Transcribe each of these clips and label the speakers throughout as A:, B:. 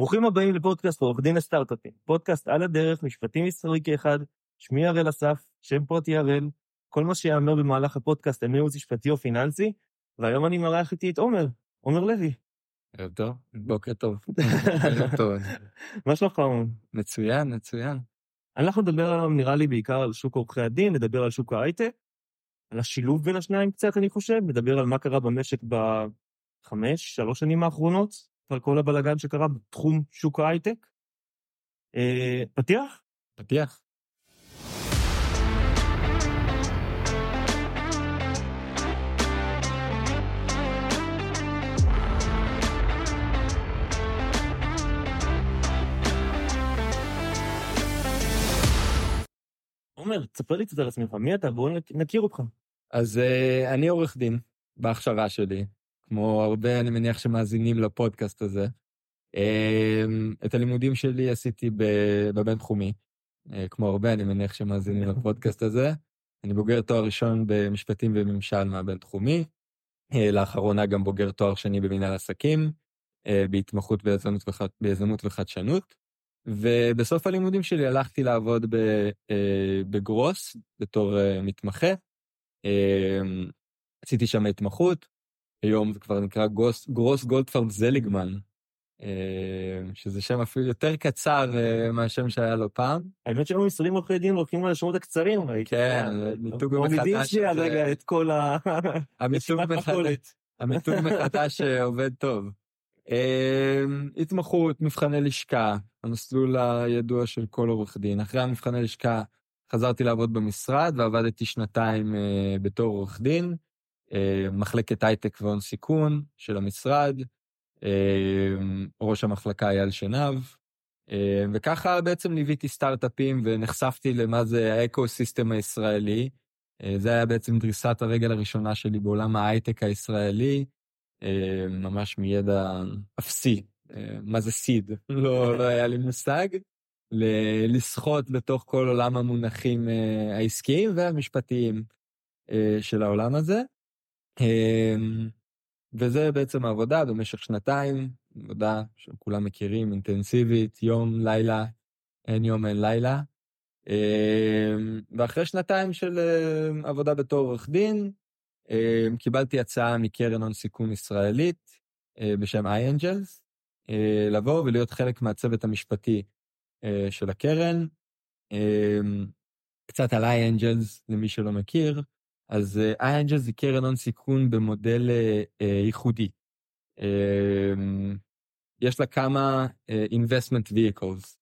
A: ברוכים הבאים לפודקאסט עורך דין הסטארט-אפים, פודקאסט על הדרך, משפטים ישראלי כאחד, שמי הראל אסף, שם פרטי הראל, כל מה שיאמר במהלך הפודקאסט אינו ייעוץ משפטי או פיננסי, והיום אני מארח איתי את עומר, עומר לוי.
B: ערב טוב, בוקר טוב. ערב טוב.
A: מה שלומך עומר?
B: מצוין, מצוין.
A: אנחנו נדבר היום נראה לי בעיקר על שוק עורכי הדין, נדבר על שוק ההייטק, על השילוב בין השניים קצת אני חושב, נדבר על מה קרה במשק בחמש, שלוש שנים האחרונות, על כל הבלאגן שקרה בתחום שוק ההייטק. אה, פתיח?
B: פתיח.
A: עומר, תספר לי קצת על עצמך, מי אתה? בואו נכיר אותך.
B: אז uh, אני עורך דין בהכשרה שלי, כמו הרבה, אני מניח, שמאזינים לפודקאסט הזה. Uh, את הלימודים שלי עשיתי בבינתחומי, uh, כמו הרבה, אני מניח, שמאזינים לפודקאסט הזה. אני בוגר תואר ראשון במשפטים וממשל מהבינתחומי, uh, לאחרונה גם בוגר תואר שני במנהל עסקים, uh, בהתמחות ביזמות, וח... ביזמות וחדשנות. ובסוף הלימודים שלי הלכתי לעבוד בגרוס בתור מתמחה. עשיתי שם התמחות, היום זה כבר נקרא גרוס, גרוס גולדפרד זליגמן, שזה שם אפילו יותר קצר מהשם שהיה לו פעם.
A: האמת שהיום משרדים עורכי דין הולכים על השמות הקצרים.
B: כן, מיתוג מחדש.
A: מורידים שנייה רגע את כל ה...
B: המיתוג מחדש עובד טוב. התמחות, מבחני לשכה, המסלול הידוע של כל עורך דין. אחרי המבחני לשכה חזרתי לעבוד במשרד ועבדתי שנתיים בתור עורך דין, מחלקת הייטק והון סיכון של המשרד, אה, ראש המחלקה אייל שנהב, אה, וככה בעצם ליוויתי סטארט-אפים ונחשפתי למה זה האקו-סיסטם הישראלי. זה היה בעצם דריסת הרגל הראשונה שלי בעולם ההייטק הישראלי, ממש מידע אפסי מה זה seed, לא, לא היה לי מושג, לסחוט בתוך כל עולם המונחים אה, העסקיים והמשפטיים אה, של העולם הזה. אמ, וזה בעצם העבודה במשך שנתיים, עבודה שכולם מכירים, אינטנסיבית, יום, לילה, אין יום, אין לילה. אמ, ואחרי שנתיים של אה, עבודה בתור עורך דין, אמ, קיבלתי הצעה מקרן הון סיכון ישראלית בשם איי-אנג'לס, אה, לבוא ולהיות חלק מהצוות המשפטי אה, של הקרן. אה, קצת על איי-אנג'לס, למי שלא מכיר, אז איי-אנג'לס היא קרן הון סיכון במודל ייחודי. יש לה כמה investment vehicles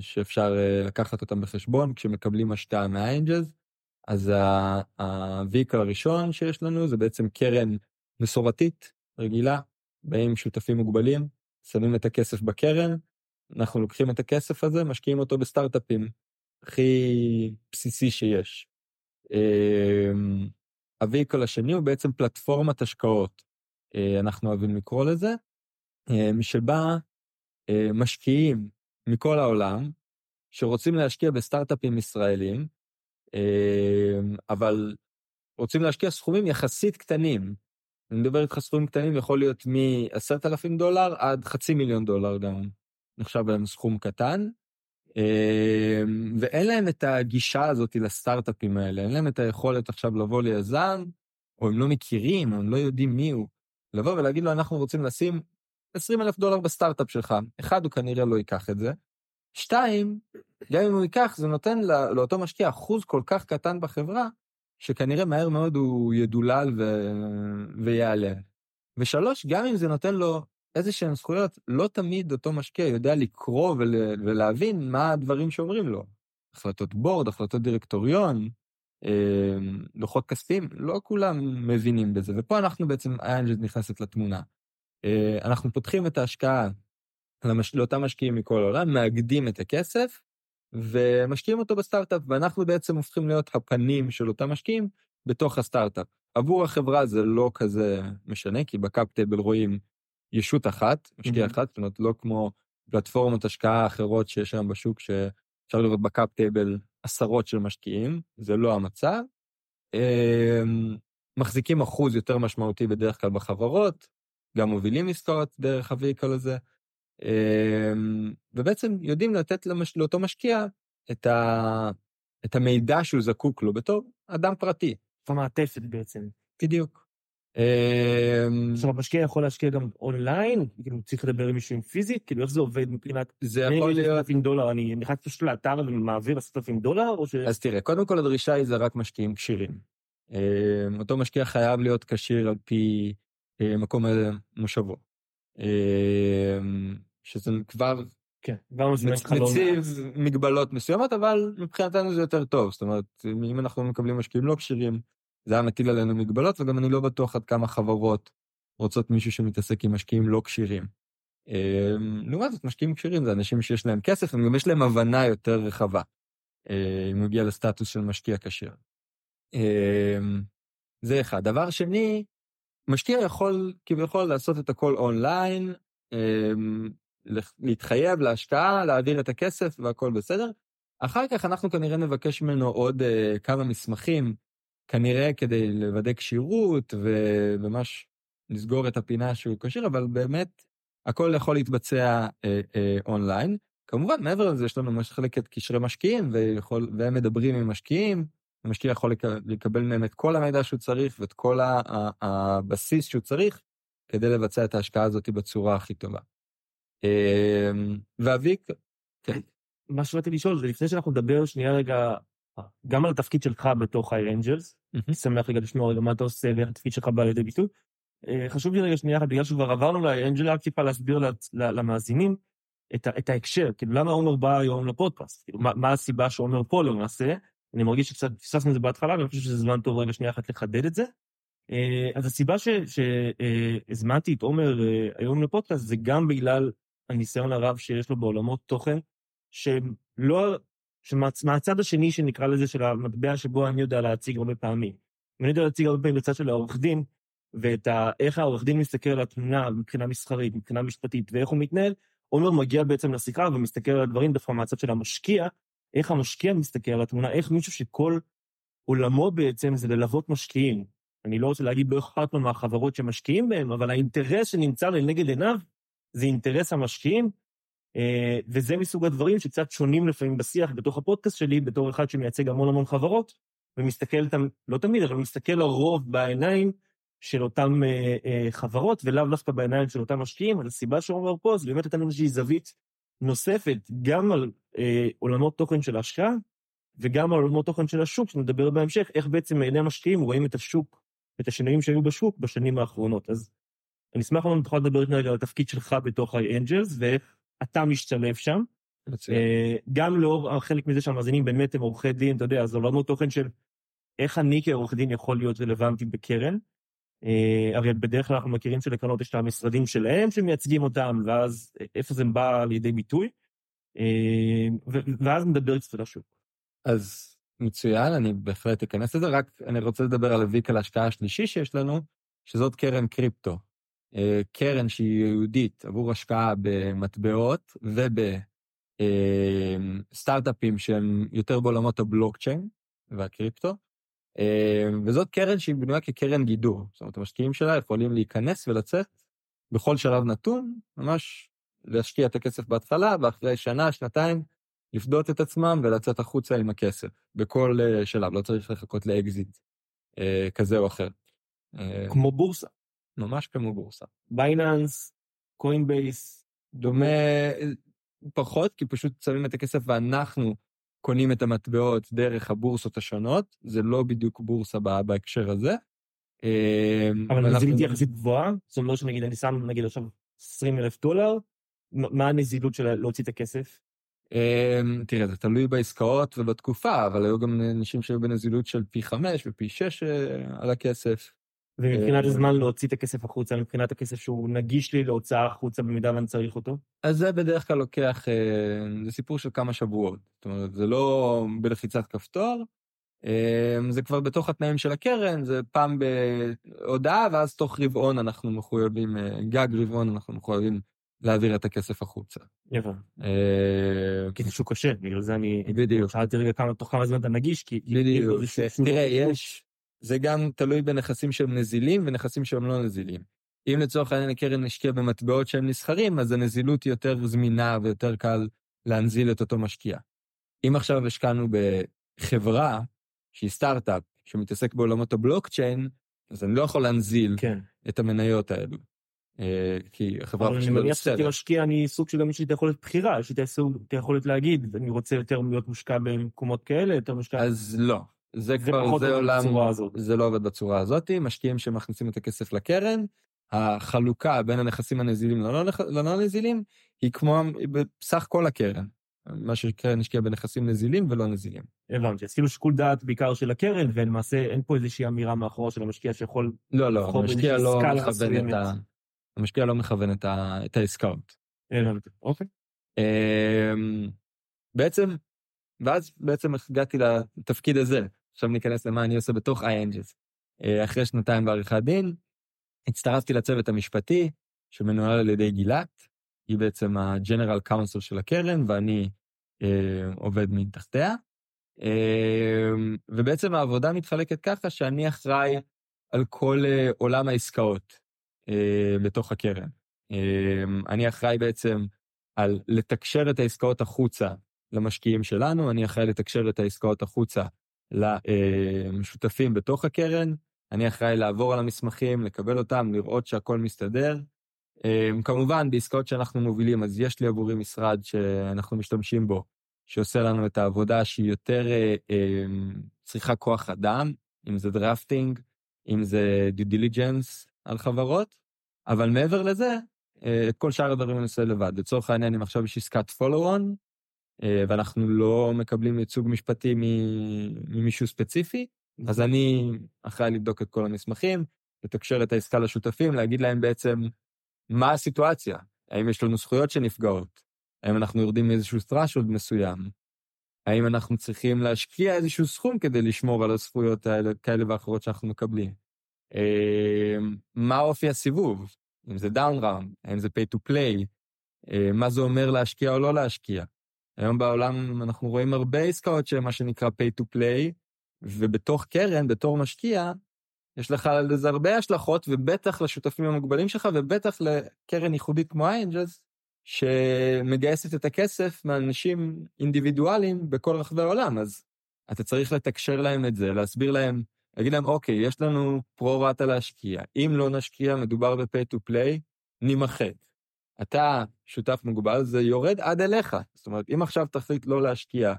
B: שאפשר לקחת אותם בחשבון כשמקבלים השקעה מהאנג'לס. אז ה-vehicle הראשון שיש לנו זה בעצם קרן מסורתית, רגילה, באים שותפים מוגבלים, שמים את הכסף בקרן, אנחנו לוקחים את הכסף הזה, משקיעים אותו בסטארט-אפים הכי בסיסי שיש. אמ, הוויקול השני הוא בעצם פלטפורמת השקעות, אה, אנחנו אוהבים לקרוא לזה, אמ, שבה אה, משקיעים מכל העולם, שרוצים להשקיע בסטארט-אפים ישראלים, אבל רוצים להשקיע סכומים יחסית קטנים, אני מדבר איתך סכומים קטנים, יכול להיות מ-10,000 דולר עד חצי מיליון דולר גם, נחשב להם סכום קטן. אמ, ואין להם את הגישה הזאת לסטארט-אפים האלה, אין להם את היכולת עכשיו לבוא ליזם, או הם לא מכירים, או הם לא יודעים מי הוא, לבוא ולהגיד לו, אנחנו רוצים לשים 20 אלף דולר בסטארט-אפ שלך. אחד, הוא כנראה לא ייקח את זה. שתיים, גם אם הוא ייקח, זה נותן לאותו משקיע אחוז כל כך קטן בחברה, שכנראה מהר מאוד הוא ידולל ו... ויעלם. ושלוש, גם אם זה נותן לו איזה שהן זכויות, לא תמיד אותו משקיע יודע לקרוא ול... ולהבין מה הדברים שאומרים לו. החלטות בורד, החלטות דירקטוריון, אה, דוחות כספיים, לא כולם מבינים בזה. ופה אנחנו בעצם, איינג'ד נכנסת לתמונה. אה, אנחנו פותחים את ההשקעה למש... לאותם משקיעים מכל העולם, מאגדים את הכסף, ומשקיעים אותו בסטארט-אפ, ואנחנו בעצם הופכים להיות הפנים של אותם משקיעים בתוך הסטארט-אפ. עבור החברה זה לא כזה משנה, כי ב cap table רואים ישות אחת, משקיע mm-hmm. אחת, זאת אומרת, לא כמו פלטפורמות השקעה אחרות שיש היום בשוק, שאפשר לראות ב cap table עשרות של משקיעים, זה לא המצב. אמ, מחזיקים אחוז יותר משמעותי בדרך כלל בחברות, גם מובילים עסקאות דרך הוויקל הזה. אמ, ובעצם יודעים לתת למש... לאותו משקיע את, ה... את המידע שהוא זקוק לו בתור אדם פרטי.
A: המעטפת בעצם.
B: בדיוק. אמ,
A: עכשיו המשקיע יכול להשקיע גם אונליין, כאילו צריך לדבר עם מישהו עם פיזית, כאילו איך זה עובד מבחינת...
B: זה יכול להיות...
A: דולר, אני נכנס פשוט לאתר ומעביר עשרת אלפים דולר, או ש...
B: אז תראה, קודם כל הדרישה היא זה רק משקיעים כשירים. אמ, אותו משקיע חייב להיות כשיר על פי אה, מקום מושבו. אמ, שזה כבר
A: כן,
B: מציב מגבלות מסוימות, אבל מבחינתנו זה יותר טוב. זאת אומרת, אם אנחנו מקבלים משקיעים לא כשירים, זה היה מטיל עלינו מגבלות, וגם אני לא בטוח עד כמה חברות רוצות מישהו שמתעסק עם משקיעים לא כשירים. אמ, לעומת זאת, משקיעים כשירים זה אנשים שיש להם כסף, וגם יש להם הבנה יותר רחבה, אה, אם מגיע לסטטוס של משקיע כשיר. אמ, זה אחד. דבר שני, משקיע יכול כביכול לעשות את הכל אונליין, אמ, להתחייב להשקעה, להעביר את הכסף והכל בסדר. אחר כך אנחנו כנראה נבקש ממנו עוד uh, כמה מסמכים, כנראה כדי לוודא כשירות וממש לסגור את הפינה שהוא כשיר, אבל באמת הכל יכול להתבצע uh, uh, אונליין. כמובן, מעבר לזה יש לנו מחלקת קשרי משקיעים, ויכול, והם מדברים עם משקיעים, המשקיע יכול לקבל מהם את כל המידע שהוא צריך ואת כל הבסיס שהוא צריך כדי לבצע את ההשקעה הזאת בצורה הכי טובה. אמ, ואביק, כן.
A: מה שבאתי לשאול זה לפני שאנחנו נדבר שנייה רגע גם על התפקיד שלך בתוך ה-Angels, אני שמח רגע לשמוע רגע מה אתה עושה ואיך התפקיד שלך בא לידי ביטוי. אה, חשוב לי רגע שנייה אחת, בגלל שכבר עברנו ל-Angel, רק טיפה להסביר למאזינים את, את ההקשר, כאילו למה עומר בא היום לפודקאסט, כאילו מה, מה הסיבה שעומר פה למעשה, אני מרגיש שקצת פספסנו את זה בהתחלה, ואני חושב שזה זמן טוב רגע שנייה אחת לחדד את זה. אה, אז הסיבה שהזמנתי את עומר אה, היום לפודקאסט זה גם בגלל הניסיון הרב שיש לו בעולמות תוכן, שהם לא, שמהצד השני שנקרא לזה של המטבע שבו אני יודע להציג הרבה פעמים. ואני יודע להציג הרבה פעמים בצד של העורך דין, ואת ה, איך העורך דין מסתכל על התמונה מבחינה מסחרית, מבחינה משפטית, ואיך הוא מתנהל, עומר מגיע בעצם לשיחה ומסתכל על הדברים דווקא מהצד של המשקיע, איך המשקיע מסתכל על התמונה, איך מישהו שכל עולמו בעצם זה ללוות משקיעים. אני לא רוצה להגיד לא אכפת לו מהחברות שמשקיעים בהם, אבל האינטרס שנמצא לנגד עיניו זה אינטרס המשקיעים, וזה מסוג הדברים שקצת שונים לפעמים בשיח בתוך הפודקאסט שלי, בתור אחד שמייצג המון המון חברות, ומסתכל, לא תמיד, אבל מסתכל לרוב בעיניים של אותן אה, אה, חברות, ולאו דווקא בעיניים של אותם משקיעים, אז הסיבה שהוא אומר פה, זה באמת נתן איזושהי זווית נוספת, גם על עולמות תוכן של ההשקעה, וגם על עולמות תוכן של השוק, שנדבר בהמשך, איך בעצם מעיני המשקיעים רואים את השוק, את השינויים שהיו בשוק בשנים האחרונות. אז אני אשמח אם תוכל לדבר רגע על התפקיד שלך בתוך ה-Angels, ואיך אתה משתלב שם. אה, גם לאור חלק מזה שהמאזינים באמת הם עורכי דין, אתה יודע, זה עולמות תוכן של איך אני כעורך דין יכול להיות רלוונטי בקרן. אה, הרי בדרך כלל אנחנו מכירים שלקרנות יש את המשרדים שלהם שמייצגים אותם, ואז איפה זה בא לידי ביטוי. אה, ואז נדבר קצת על השוק.
B: אז מצוין, אני בהחלט אכנס לזה, רק אני רוצה לדבר על הוויק על ההשקעה השלישי שיש לנו, שזאת קרן קריפטו. אה, קרן שהיא יהודית עבור השקעה במטבעות ובסטארט-אפים שהם יותר בעולמות הבלוקצ'יין והקריפטו, אה, וזאת קרן שהיא בנויה כקרן גידור. זאת אומרת, המשקיעים שלה יכולים להיכנס ולצאת בכל שלב נתון, ממש להשקיע את הכסף בהתחלה, ואחרי שנה, שנתיים, לפדות את עצמם ולצאת החוצה עם הכסף, בכל אה, שלב, לא צריך לחכות לאקזיט כזה או אחר.
A: כמו בורסה.
B: ממש כמו בורסה.
A: Binance, Coinbase.
B: דומה פחות, כי פשוט שמים את הכסף ואנחנו קונים את המטבעות דרך הבורסות השונות, זה לא בדיוק בורסה בהקשר הזה.
A: אמ, אבל נזילית יחסית גבוהה, זאת אומרת שנגיד אני שם נגיד עכשיו 20 אלף דולר, מה הנזילות של להוציא את הכסף?
B: אמ, תראה, זה תלוי בעסקאות ובתקופה, אבל היו גם אנשים שהיו בנזילות של פי 5 ופי 6 אה, על הכסף.
A: ומבחינת הזמן להוציא את הכסף החוצה, מבחינת הכסף שהוא נגיש לי להוצאה החוצה במידה ואני צריך אותו?
B: אז זה בדרך כלל לוקח, אה, זה סיפור של כמה שבועות. זאת אומרת, זה לא בלחיצת כפתור, אה, זה כבר בתוך התנאים של הקרן, זה פעם בהודעה, ואז תוך רבעון אנחנו מחויבים, אה, גג רבעון אנחנו מחויבים להעביר את הכסף החוצה.
A: יפה. כי זה שוק קשה, בגלל זה אני...
B: בדיוק.
A: שאלתי רגע כמה, תוך כמה זמן אתה נגיש, כי...
B: בדיוק. תראה, יש... זה גם תלוי בנכסים שהם נזילים ונכסים שהם לא נזילים. אם לצורך העניין הקרן השקיע במטבעות שהם נסחרים, אז הנזילות יותר זמינה ויותר קל להנזיל את אותו משקיע. אם עכשיו השקענו בחברה שהיא סטארט-אפ, שמתעסק בעולמות הבלוקצ'יין, אז אני לא יכול להנזיל כן. את המניות האלו. אה, כי החברה
A: לא בסדר. אני מניח שכמשקיע אני סוג של גם יש לי את היכולת בחירה, יש לי את היכולת להגיד, אני רוצה יותר להיות מושקע במקומות כאלה, יותר מושקע...
B: אז לא. זה כבר, זה עולם, זה לא עובד בצורה הזאת, משקיעים שמכניסים את הכסף לקרן, החלוקה בין הנכסים הנזילים ללא לא נזילים, היא כמו בסך כל הקרן. מה שקרן השקיע בנכסים נזילים ולא נזילים.
A: הבנתי, אז כאילו שיקול דעת בעיקר של הקרן, ולמעשה אין פה איזושהי אמירה מאחורה של המשקיע שיכול...
B: לא, לא, המשקיע לא מכוון את ה... המשקיע לא מכוון את, ה... את העסקאות.
A: הבנתי, אוקיי.
B: אמ, בעצם, ואז בעצם הגעתי לתפקיד הזה. עכשיו ניכנס למה אני עושה בתוך iEngines. אה, אחרי שנתיים בעריכת דין, הצטרפתי לצוות המשפטי, שמנוהל על ידי גילת, היא בעצם ה-General Counsel של הקרן, ואני אה, עובד מתחתיה. אה, ובעצם העבודה מתחלקת ככה שאני אחראי על כל אה, עולם העסקאות אה, בתוך הקרן. אה, אני אחראי בעצם על לתקשר את העסקאות החוצה למשקיעים שלנו, אני אחראי לתקשר את העסקאות החוצה למשותפים בתוך הקרן, אני אחראי לעבור על המסמכים, לקבל אותם, לראות שהכל מסתדר. כמובן, בעסקאות שאנחנו מובילים, אז יש לי עבורי משרד שאנחנו משתמשים בו, שעושה לנו את העבודה שהיא יותר צריכה כוח אדם, אם זה drafting, אם זה due diligence על חברות, אבל מעבר לזה, את כל שאר הדברים אני עושה לבד. לצורך העניין, אם עכשיו יש עסקת follow-on, אה, ואנחנו לא מקבלים ייצוג משפטי ממישהו ספציפי, אז אני אחראי לבדוק את כל המסמכים, לתקשר את העסקה לשותפים, להגיד להם בעצם מה הסיטואציה, האם יש לנו זכויות שנפגעות, האם אנחנו יורדים מאיזשהו threshold מסוים, האם אנחנו צריכים להשקיע איזשהו סכום כדי לשמור על הזכויות האלה, כאלה ואחרות שאנחנו מקבלים. אה, מה אופי הסיבוב, אם זה down round, האם זה pay to play, אה, מה זה אומר להשקיע או לא להשקיע. היום בעולם אנחנו רואים הרבה עסקאות שהן מה שנקרא pay to play, ובתוך קרן, בתור משקיע, יש לך לזה הרבה השלכות, ובטח לשותפים המוגבלים שלך, ובטח לקרן ייחודית כמו איינג'ס, שמגייסת את הכסף מאנשים אינדיבידואליים בכל רחבי העולם. אז אתה צריך לתקשר להם את זה, להסביר להם, להגיד להם, אוקיי, יש לנו פרו-רטה להשקיע, אם לא נשקיע, מדובר ב-pay to play, נימחק. אתה שותף מוגבל, זה יורד עד אליך. זאת אומרת, אם עכשיו תחליט לא להשקיע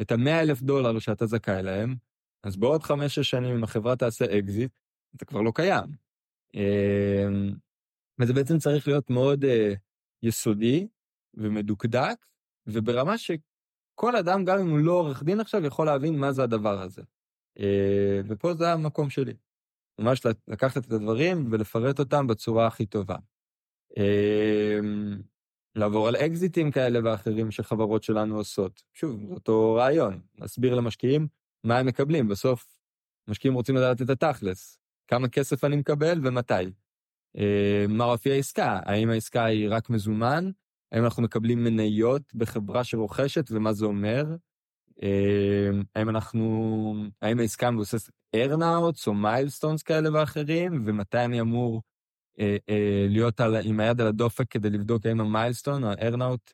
B: את ה-100 אלף דולר שאתה זכאי להם, אז בעוד חמש-שש שנים, אם החברה תעשה אקזיט, אתה כבר לא קיים. אמ, וזה בעצם צריך להיות מאוד uh, יסודי ומדוקדק, וברמה שכל אדם, גם אם הוא לא עורך דין עכשיו, יכול להבין מה זה הדבר הזה. Uh, ופה זה המקום שלי. ממש לקחת את הדברים ולפרט אותם בצורה הכי טובה. אמ, לעבור על אקזיטים כאלה ואחרים שחברות שלנו עושות. שוב, אותו רעיון, להסביר למשקיעים מה הם מקבלים. בסוף, משקיעים רוצים לדעת את התכלס, כמה כסף אני מקבל ומתי. אמ, מה אופי העסקה? האם העסקה היא רק מזומן? האם אנחנו מקבלים מניות בחברה שרוכשת ומה זה אומר? אמ, האם אנחנו, האם העסקה מבוססת earnouts או milestones כאלה ואחרים, ומתי אני אמור להיות על, עם היד על הדופק כדי לבדוק האם ה milestone או ה earnout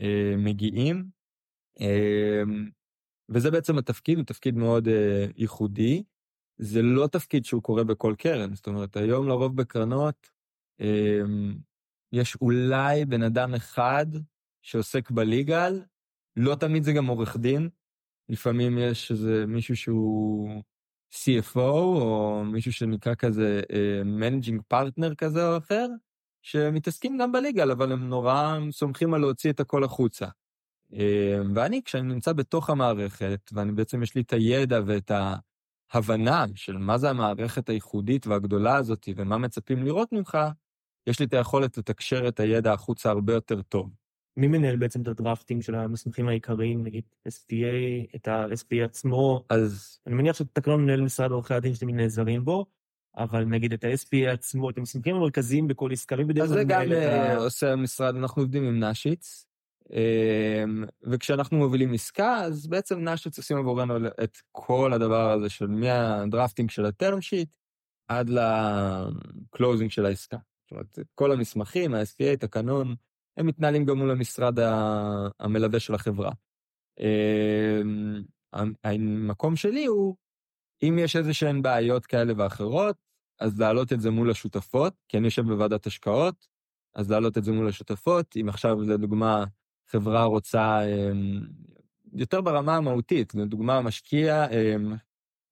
B: אה, מגיעים. אה, וזה בעצם התפקיד, הוא תפקיד מאוד אה, ייחודי. זה לא תפקיד שהוא קורה בכל קרן, זאת אומרת, היום לרוב בקרנות אה, יש אולי בן אדם אחד שעוסק ב legal, לא תמיד זה גם עורך דין, לפעמים יש איזה מישהו שהוא CFO, או מישהו שנקרא כזה managing uh, partner כזה או אחר, שמתעסקים גם בליגל, אבל הם נורא סומכים על להוציא את הכל החוצה. Uh, ואני, כשאני נמצא בתוך המערכת, ואני בעצם יש לי את הידע ואת ההבנה של מה זה המערכת הייחודית והגדולה הזאת, ומה מצפים לראות ממך, יש לי את היכולת לתקשר את הידע החוצה הרבה יותר טוב.
A: מי מנהל בעצם את הדרפטינג של המסמכים העיקריים, נגיד SPA, את ה-SPA עצמו? אז אני מניח שאתה לא מנהל משרד עורכי הדין שאתם נעזרים בו, אבל נגיד את ה-SPA עצמו, את המסמכים המרכזיים בכל עסקה, מי
B: בדרך כלל מנהל את ה... אז זה גם עושה המשרד, אנחנו עובדים עם נאשיץ, אמ, וכשאנחנו מובילים עסקה, אז בעצם נאשיץ עושים עבורנו את כל הדבר הזה של מה drafting של ה term sheet עד ל closing של העסקה. זאת אומרת, כל המסמכים, ה-SPA, תקנון, הם מתנהלים גם מול המשרד המלווה של החברה. אמ, המקום שלי הוא, אם יש איזה שהן בעיות כאלה ואחרות, אז להעלות את זה מול השותפות, כי אני יושב בוועדת השקעות, אז להעלות את זה מול השותפות. אם עכשיו, לדוגמה, חברה רוצה, אמ, יותר ברמה המהותית, לדוגמה, משקיע, אמ,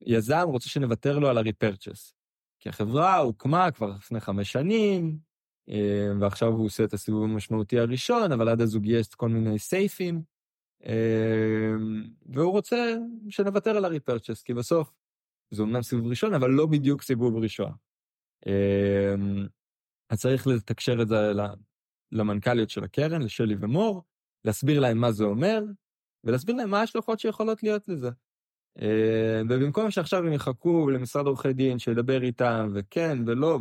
B: יזם רוצה שנוותר לו על ה-repurchase. כי החברה הוקמה כבר לפני חמש שנים, ועכשיו הוא עושה את הסיבוב המשמעותי הראשון, אבל עד אז הוא גייס כל מיני סייפים, והוא רוצה שנוותר על ה-repurchase, כי בסוף זה אומנם סיבוב ראשון, אבל לא בדיוק סיבוב ראשון. אמ, אז צריך לתקשר את זה למנכ"ליות של הקרן, לשלי ומור, להסביר להם מה זה אומר, ולהסביר להם מה ההשלכות שיכולות להיות לזה. אמ, ובמקום שעכשיו הם יחכו למשרד עורכי דין שידבר איתם, וכן ולא,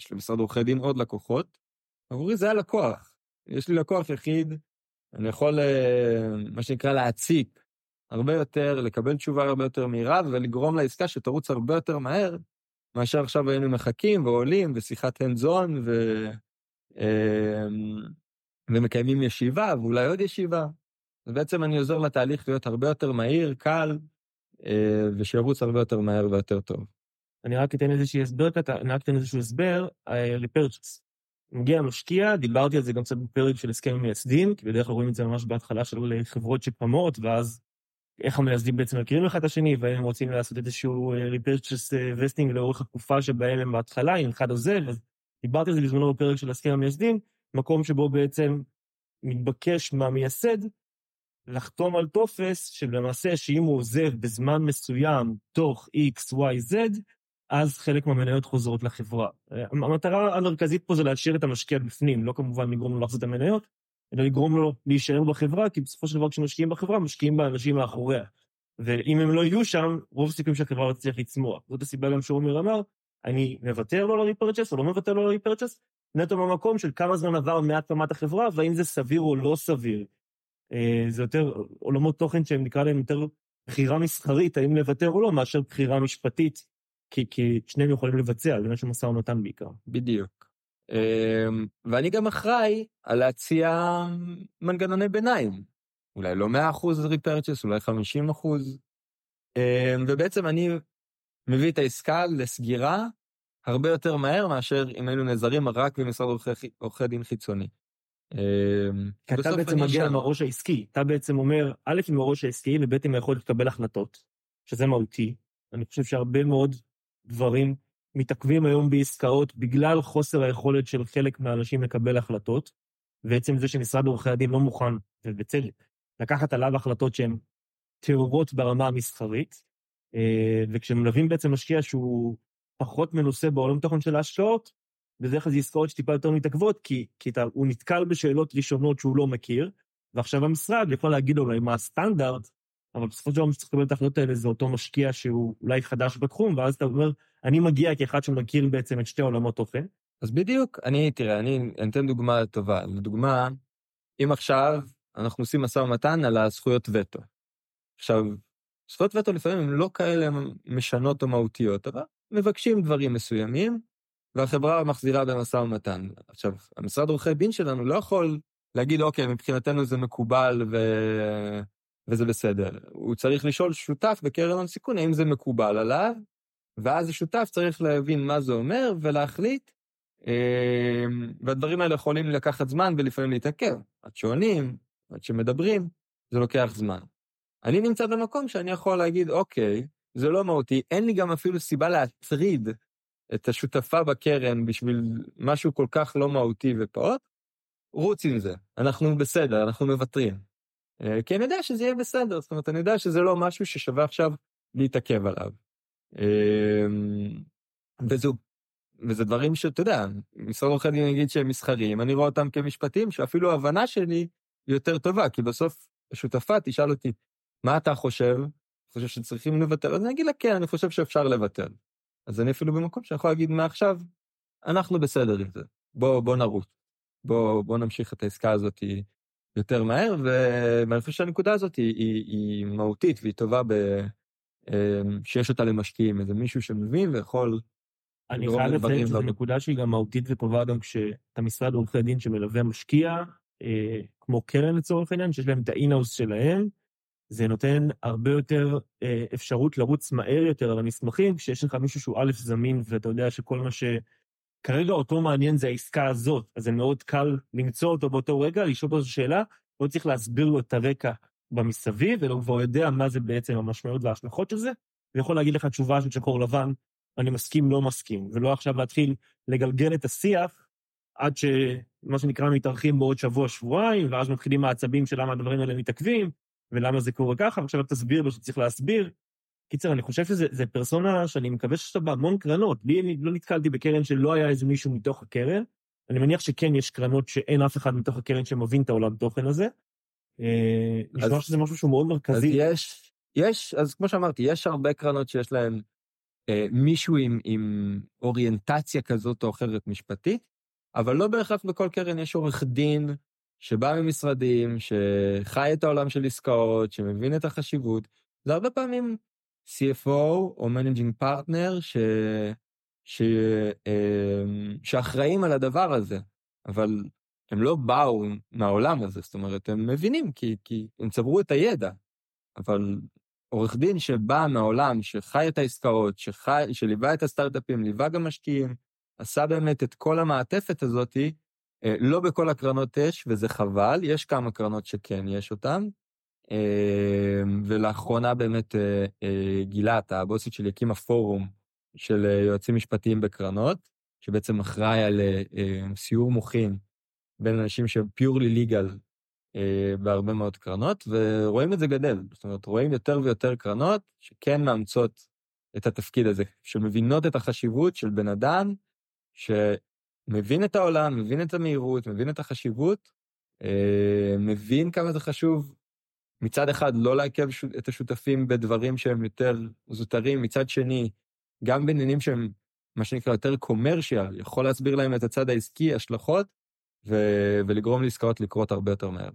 B: ויש למשרד עורכי דין עוד לקוחות, עבורי זה הלקוח. יש לי לקוח יחיד, אני יכול, אה, מה שנקרא, להציק הרבה יותר, לקבל תשובה הרבה יותר מהירה ולגרום לעסקה שתרוץ הרבה יותר מהר, מאשר עכשיו היינו מחכים ועולים ושיחת hands on ו... אמ, ומקיימים ישיבה ואולי עוד ישיבה. ובעצם אני עוזר לתהליך להיות הרבה יותר מהיר, קל, אה, ושירוץ הרבה יותר מהר ויותר טוב.
A: אני רק אתן איזשהו הסבר, אני רק אתן איזשהו הסבר לפרצ'ס. מגיע משקיע, דיברתי על זה גם קצת בפרק של הסכם מייסדים, כי בדרך כלל רואים את זה ממש בהתחלה של חברות שקמות, ואז איך המייסדים בעצם מכירים אחד את השני, והם רוצים לעשות איזשהו אה, repurchase vesting לאורך התקופה שבהם הם בהתחלה, אם אחד עוזב, אז דיברתי על זה בזמנו בפרק של הסכם המייסדים, מקום שבו בעצם מתבקש מהמייסד לחתום על טופס שלמעשה שאם הוא עוזב בזמן מסוים תוך x, y, z, אז חלק מהמניות חוזרות לחברה. אה, המטרה המרכזית פה זה להשאיר את המשקיע בפנים, לא כמובן לגרום לו להחזיר את המניות, אלא לגרום לו להישאר בחברה, כי בסופו של דבר כשמשקיעים בחברה, משקיעים באנשים מאחוריה. ואם הם לא יהיו שם, רוב הסיכויים שהחברה לא תצליח לצמוח. זאת הסיבה גם שעומר אמר, אני מוותר לו על הריפרצ'ס או לא מוותר לו על הריפרצ'ס, נטו במקום של כמה זמן עבר מהקמת החברה, והאם זה סביר או לא סביר. אה, זה יותר עולמות תוכן שהם נקרא להם יותר בחירה מסחרית, האם לוותר או לא, מאשר בחירה משפטית, כי, כי שניהם יכולים לבצע, זה עניין של משא ומתן בעיקר.
B: בדיוק. אמ, ואני גם אחראי על להציע מנגנוני ביניים. אולי לא 100% ריפרצ'ס, אולי 50%. אמ, ובעצם אני מביא את העסקה לסגירה הרבה יותר מהר מאשר אם היינו נעזרים רק במשרד עורכי דין חיצוני.
A: אמ, כי אתה בעצם מגיע עם הראש העסקי, אתה בעצם אומר, א', עם הראש העסקי, וב', עם היכולת לקבל החלטות, שזה מהותי. אני חושב שהרבה מאוד דברים מתעכבים היום בעסקאות בגלל חוסר היכולת של חלק מהאנשים לקבל החלטות, ועצם זה שמשרד עורכי הדין לא מוכן, ובצדק, לקחת עליו החלטות שהן טהורות ברמה המסחרית, אה, וכשמלווים בעצם משקיע שהוא פחות מנוסה בעולם תוכן של ההשקעות, בדרך כלל זה עסקאות שטיפה יותר מתעכבות, כי, כי הוא נתקל בשאלות ראשונות שהוא לא מכיר, ועכשיו המשרד יכול להגיד לו אולי מה הסטנדרט, אבל בסופו של דבר מי שצריך לקבל את ההחלטות האלה זה אותו משקיע שהוא אולי חדש בתחום, ואז אתה אומר, אני מגיע כאחד שמכיר בעצם את שתי עולמות תוכן.
B: אז בדיוק, אני, תראה, אני, אתן דוגמה טובה. לדוגמה, אם עכשיו אנחנו עושים משא ומתן על הזכויות וטו. עכשיו, זכויות וטו לפעמים הן לא כאלה משנות או מהותיות, אבל מבקשים דברים מסוימים, והחברה מחזירה במשא ומתן. עכשיו, המשרד עורכי דין שלנו לא יכול להגיד, אוקיי, מבחינתנו זה מקובל ו... וזה בסדר. הוא צריך לשאול שותף בקרן הון סיכון האם זה מקובל עליו, ואז השותף צריך להבין מה זה אומר ולהחליט, אמ, והדברים האלה יכולים לקחת זמן ולפעמים להתעכב. עד שעונים, עד שמדברים, זה לוקח זמן. אני נמצא במקום שאני יכול להגיד, אוקיי, זה לא מהותי, אין לי גם אפילו סיבה להטריד את השותפה בקרן בשביל משהו כל כך לא מהותי ופעוט, רוץ עם זה, אנחנו בסדר, אנחנו מוותרים. אה, כי אני יודע שזה יהיה בסדר, זאת אומרת, אני יודע שזה לא משהו ששווה עכשיו להתעכב עליו. אמ, וזו, וזה דברים שאתה יודע, משרד עורכי דין יגיד שהם מסחריים, אני רואה אותם כמשפטים שאפילו ההבנה שלי יותר טובה, כי בסוף השותפה תשאל אותי, מה אתה חושב? חושב שצריכים לוותר? אז אני אגיד לה, כן, אני חושב שאפשר לוותר. אז אני אפילו במקום שאני יכול להגיד מעכשיו, אנחנו בסדר עם זה, בוא, בוא נרוץ. בוא, בוא נמשיך את העסקה הזאת יותר מהר, ואני חושב שהנקודה הזאת היא, היא, היא מהותית והיא טובה ב... אמ, שיש אותה למשקיעים, איזה מישהו שמבין ויכול
A: אני חייב לציין שזו נקודה שהיא גם מהותית וטובה גם כשאתה משרד עורכי דין שמלווה משקיע, אה, כמו קרן לצורך העניין, שיש להם את האינהאוס שלהם, זה נותן הרבה יותר אה, אפשרות לרוץ מהר יותר על המסמכים, כשיש לך מישהו שהוא א' זמין ואתה יודע שכל מה שכרגע אותו מעניין זה העסקה הזאת, אז זה מאוד קל למצוא אותו באותו רגע, לשאול אותו שאלה, לא צריך להסביר לו את הרקע במסביב, אלא כבר יודע מה זה בעצם המשמעויות וההשלכות של זה, ויכול להגיד לך תשובה של שחור לבן, אני מסכים, לא מסכים, ולא עכשיו להתחיל לגלגל את השיח עד שמה שנקרא מתארחים בעוד שבוע, שבועיים, ואז מתחילים העצבים של למה הדברים האלה מתעכבים, ולמה זה קורה ככה, ועכשיו תסביר לו שצריך להסביר. קיצר, אני חושב שזה פרסונה שאני מקווה שיש לה בהמון קרנות. לי אני לא נתקלתי בקרן שלא היה איזה מישהו מתוך הקרן. אני מניח שכן יש קרנות שאין אף אחד מתוך הקרן שמבין את העולם תוכן הזה. אה, נשמע
B: אז-
A: שזה משהו שהוא מאוד
B: אז
A: מרכזי.
B: יש, יש, אז כמו שאמרתי, יש הרבה קרנות שיש להן אה, מישהו עם, עם אוריינטציה כזאת או אחרת משפטית, אבל לא בהכרח בכל קרן יש עורך דין שבא ממשרדים, שחי את העולם של עסקאות, שמבין את החשיבות. זה הרבה פעמים CFO או Managing Partner ש, ש, אה, שאחראים על הדבר הזה, אבל הם לא באו מהעולם הזה, זאת אומרת, הם מבינים כי, כי הם צברו את הידע, אבל עורך דין שבא מהעולם, שחי את העסקאות, שחי, שליווה את הסטארט-אפים, ליווה גם משקיעים, עשה באמת את כל המעטפת הזאתי, אה, לא בכל הקרנות יש, וזה חבל, יש כמה קרנות שכן יש אותן. אה, ולאחרונה באמת אה, אה, גילת, הבוסית שלי, הקימה פורום של אה, יועצים משפטיים בקרנות, שבעצם אחראי על סיור מוחין בין אנשים שהם פיורלי ליגל בהרבה מאוד קרנות, ורואים את זה גדל. זאת אומרת, רואים יותר ויותר קרנות שכן מאמצות את התפקיד הזה, שמבינות את החשיבות של בן אדם שמבין את העולם, מבין את המהירות, מבין את החשיבות, מבין כמה זה חשוב מצד אחד לא לעכב את השותפים בדברים שהם יותר זוטרים, מצד שני, גם בעניינים שהם מה שנקרא יותר קומרשיאל, יכול להסביר להם את הצד העסקי, השלכות, ו- ולגרום לעסקאות לקרות הרבה יותר מהר.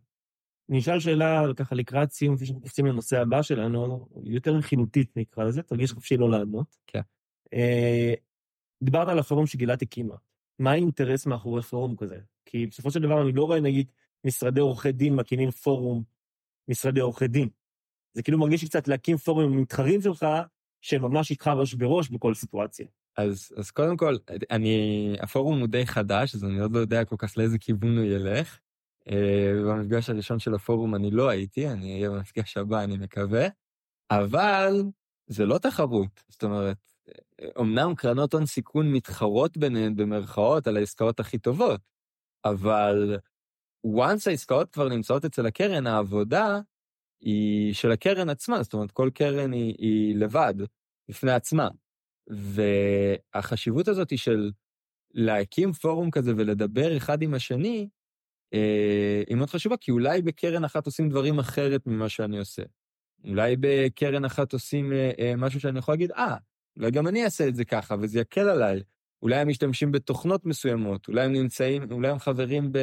A: אני אשאל שאלה ככה לקראת סיום, לפני שאנחנו נכנסים לנושא הבא שלנו, יותר רכילותית נקרא לזה, תרגיש חופשי לא לענות.
B: כן.
A: אה, דיברת על הפורום שגילת הקימה. מה האינטרס מאחורי פורום כזה? כי בסופו של דבר אני לא רואה נגיד משרדי עורכי דין מקימים פורום משרדי עורכי דין. זה כאילו מרגיש לי קצת להקים פורום עם מתחרים שלך, שממש איתך ראש בראש בכל סיטואציה.
B: אז, אז קודם כל, אני, הפורום הוא די חדש, אז אני עוד לא יודע כל כך לאיזה כיוון הוא ילך. אה, במפגש הראשון של הפורום אני לא הייתי, אני אהיה במפגש הבא, אני מקווה. אבל זה לא תחרות, זאת אומרת, אמנם קרנות הון סיכון מתחרות ביניהן במרכאות על העסקאות הכי טובות, אבל once העסקאות כבר נמצאות אצל הקרן, העבודה היא של הקרן עצמה, זאת אומרת, כל קרן היא, היא לבד, בפני עצמה. והחשיבות הזאת היא של להקים פורום כזה ולדבר אחד עם השני, אה, היא מאוד חשובה, כי אולי בקרן אחת עושים דברים אחרת ממה שאני עושה. אולי בקרן אחת עושים אה, אה, משהו שאני יכול להגיד, אה, אולי גם אני אעשה את זה ככה, וזה יקל עליי. אולי הם משתמשים בתוכנות מסוימות, אולי הם נמצאים, אולי הם חברים ב,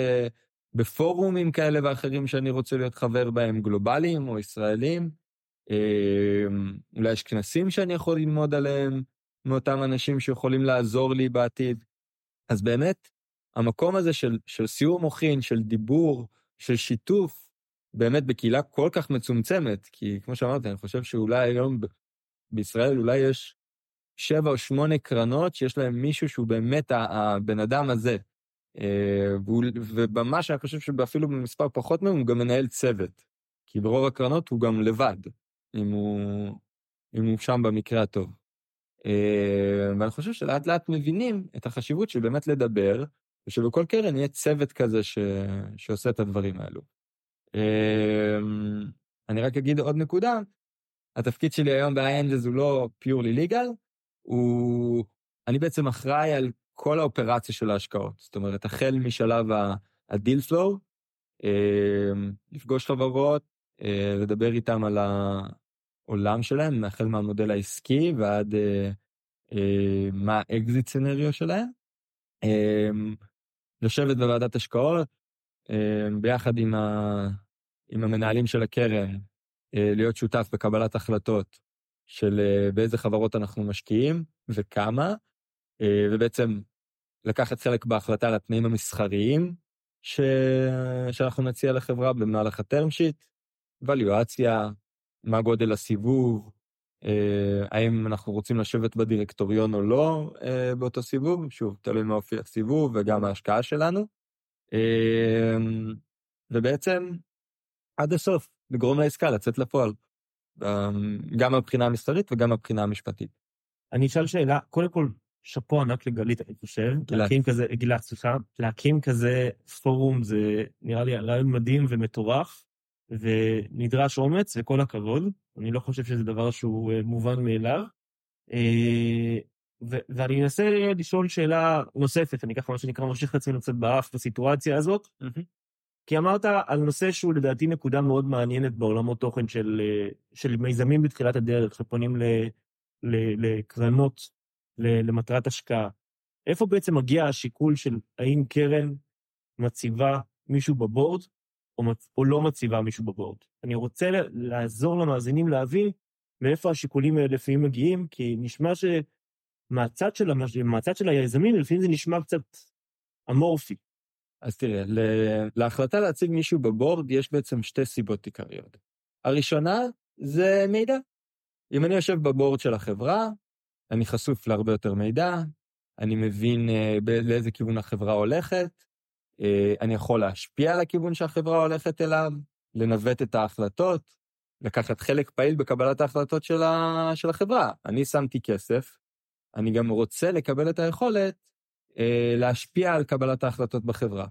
B: בפורומים כאלה ואחרים שאני רוצה להיות חבר בהם, גלובליים או ישראלים. אה, אולי יש כנסים שאני יכול ללמוד עליהם מאותם אנשים שיכולים לעזור לי בעתיד. אז באמת, המקום הזה של, של סיור מוחין, של דיבור, של שיתוף, באמת בקהילה כל כך מצומצמת, כי כמו שאמרתי, אני חושב שאולי היום בישראל אולי יש שבע או שמונה קרנות שיש להם מישהו שהוא באמת הבן אדם הזה. אה, והוא- וממש אני חושב שאפילו במספר פחות מהם הוא גם מנהל צוות. כי ברוב הקרנות הוא גם לבד, אם הוא, אם הוא שם במקרה הטוב. אה, ואני חושב שלאט לאט מבינים את החשיבות של באמת לדבר, ושבכל קרן יהיה צוות כזה ש... שעושה את הדברים האלו. אה, אני רק אגיד עוד נקודה, התפקיד שלי היום ב-iAngels הוא לא פיורלי ליגל, הוא... אני בעצם אחראי על כל האופרציה של ההשקעות. זאת אומרת, החל משלב ה deal flow, לפגוש חברות, אה, לדבר איתם על העולם שלהם, החל מהמודל העסקי ועד אה, אה, מה ה exit scenario שלהם. אה, לשבת בוועדת השקעות, אה, ביחד עם, ה, עם המנהלים של הקרן, להיות שותף בקבלת החלטות של באיזה חברות אנחנו משקיעים וכמה, ובעצם לקחת חלק בהחלטה על התנאים המסחריים ש... שאנחנו נציע לחברה במהלך הטרם שיט, ואליואציה, מה גודל הסיבוב, אה, האם אנחנו רוצים לשבת בדירקטוריון או לא אה, באותו סיבוב, שוב, תלוי מה אופי הסיבוב וגם ההשקעה שלנו. אה, ובעצם עד הסוף לגרום לעסקה לצאת לפועל, גם מבחינה המסחרית וגם מבחינה המשפטית.
A: אני אשאל שאלה, קודם כל, שאפו ענק לגלית, אני חושב. גלת. להקים כזה, גלעד, סליחה. להקים כזה פורום זה נראה לי רעיון מדהים ומטורף, ונדרש אומץ וכל הכבוד. אני לא חושב שזה דבר שהוא אה, מובן מאליו. אה, ואני אנסה לשאול שאלה נוספת, אני ככה מה שנקרא מושך את עצמי לצאת באף בסיטואציה הזאת. כי אמרת על נושא שהוא לדעתי נקודה מאוד מעניינת בעולמות תוכן של, אה, של מיזמים בתחילת הדרך, שפונים לקרנות למטרת השקעה. איפה בעצם מגיע השיקול של האם קרן מציבה מישהו בבורד או, מצ... או לא מציבה מישהו בבורד? אני רוצה לעזור למאזינים להבין מאיפה השיקולים האלה לפעמים מגיעים, כי נשמע שמהצד של, המש... של היזמים לפעמים זה נשמע קצת אמורפי.
B: אז תראה, להחלטה להציג מישהו בבורד יש בעצם שתי סיבות עיקריות. הראשונה זה מידע. אם אני יושב בבורד של החברה, אני חשוף להרבה יותר מידע, אני מבין uh, לאיזה כיוון החברה הולכת, uh, אני יכול להשפיע על הכיוון שהחברה הולכת אליו, לנווט את ההחלטות, לקחת חלק פעיל בקבלת ההחלטות של, ה... של החברה. אני שמתי כסף, אני גם רוצה לקבל את היכולת uh, להשפיע על קבלת ההחלטות בחברה.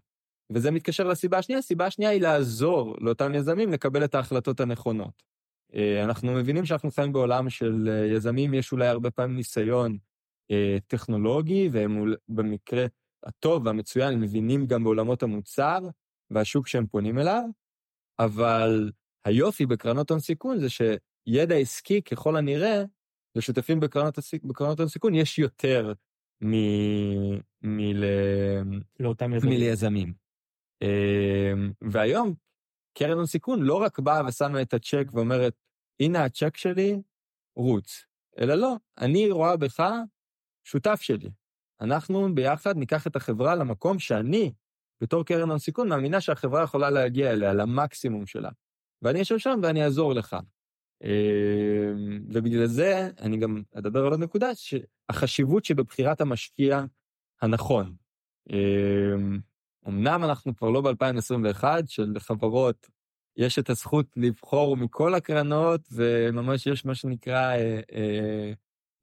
B: וזה מתקשר לסיבה השנייה, הסיבה השנייה היא לעזור לאותם יזמים לקבל את ההחלטות הנכונות. אה, אנחנו מבינים שאנחנו חיים בעולם של אה, יזמים, יש אולי הרבה פעמים ניסיון אה, טכנולוגי, והם במקרה הטוב והמצוין, הם מבינים גם בעולמות המוצר והשוק שהם פונים אליו, אבל היופי בקרנות הון סיכון זה שידע עסקי ככל הנראה, לשותפים בקרנות, בקרנות הון סיכון יש יותר מ... מ... יזמים. מליזמים. והיום קרן הון סיכון לא רק באה ושמה את הצ'ק ואומרת, הנה הצ'ק שלי, רוץ. אלא לא, אני רואה בך שותף שלי. אנחנו ביחד ניקח את החברה למקום שאני, בתור קרן הון סיכון, מאמינה שהחברה יכולה להגיע אליה, למקסימום שלה. ואני אשב שם ואני אעזור לך. אמ, ובגלל זה אני גם אדבר על עוד נקודה, שהחשיבות שבבחירת המשקיע הנכון. אמ, אמנם אנחנו כבר לא ב-2021 של חברות, יש את הזכות לבחור מכל הקרנות, וממש יש מה שנקרא אה, אה,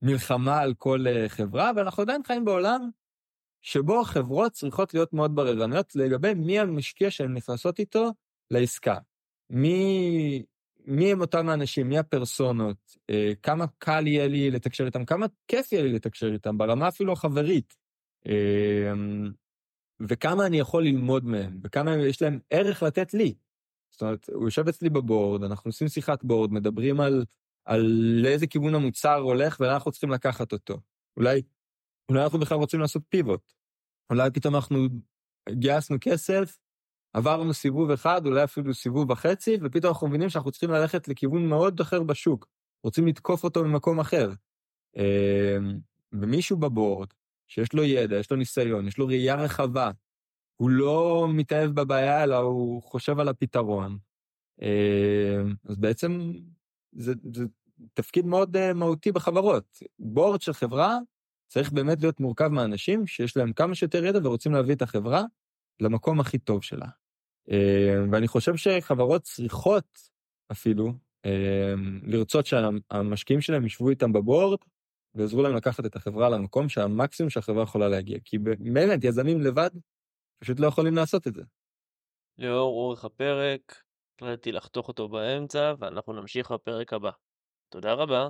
B: מלחמה על כל אה, חברה, ואנחנו עדיין חיים בעולם שבו חברות צריכות להיות מאוד בררניות לגבי מי המשקיע שהן נכנסות איתו לעסקה. מי, מי הם אותם האנשים, מי הפרסונות, אה, כמה קל יהיה לי לתקשר איתם, כמה כיף יהיה לי לתקשר איתם, ברמה אפילו החברית. אה, וכמה אני יכול ללמוד מהם, וכמה יש להם ערך לתת לי. זאת אומרת, הוא יושב אצלי בבורד, אנחנו עושים שיחת בורד, מדברים על, על לאיזה כיוון המוצר הולך ולאן אנחנו צריכים לקחת אותו. אולי, אולי אנחנו בכלל רוצים לעשות פיבוט. אולי פתאום אנחנו גייסנו כסף, עברנו סיבוב אחד, אולי אפילו סיבוב וחצי, ופתאום אנחנו מבינים שאנחנו צריכים ללכת לכיוון מאוד אחר בשוק. רוצים לתקוף אותו ממקום אחר. אמ, ומישהו בבורד, שיש לו ידע, יש לו ניסיון, יש לו ראייה רחבה, הוא לא מתאהב בבעיה, אלא הוא חושב על הפתרון. אמ, אז בעצם זה, זה תפקיד מאוד אה, מהותי בחברות. בורד של חברה צריך באמת להיות מורכב מאנשים שיש להם כמה שיותר ידע ורוצים להביא את החברה למקום הכי טוב שלה. אמ, ואני חושב שחברות צריכות אפילו לרצות שהמשקיעים שלהם ישבו איתם בבורד ויעזרו להם לקחת את החברה למקום שהמקסימום שהחברה יכולה להגיע. כי באמת, יזמים לבד פשוט לא יכולים לעשות את זה.
C: לאור אורך הפרק, החלטתי לחתוך אותו באמצע, ואנחנו נמשיך בפרק הבא. תודה רבה.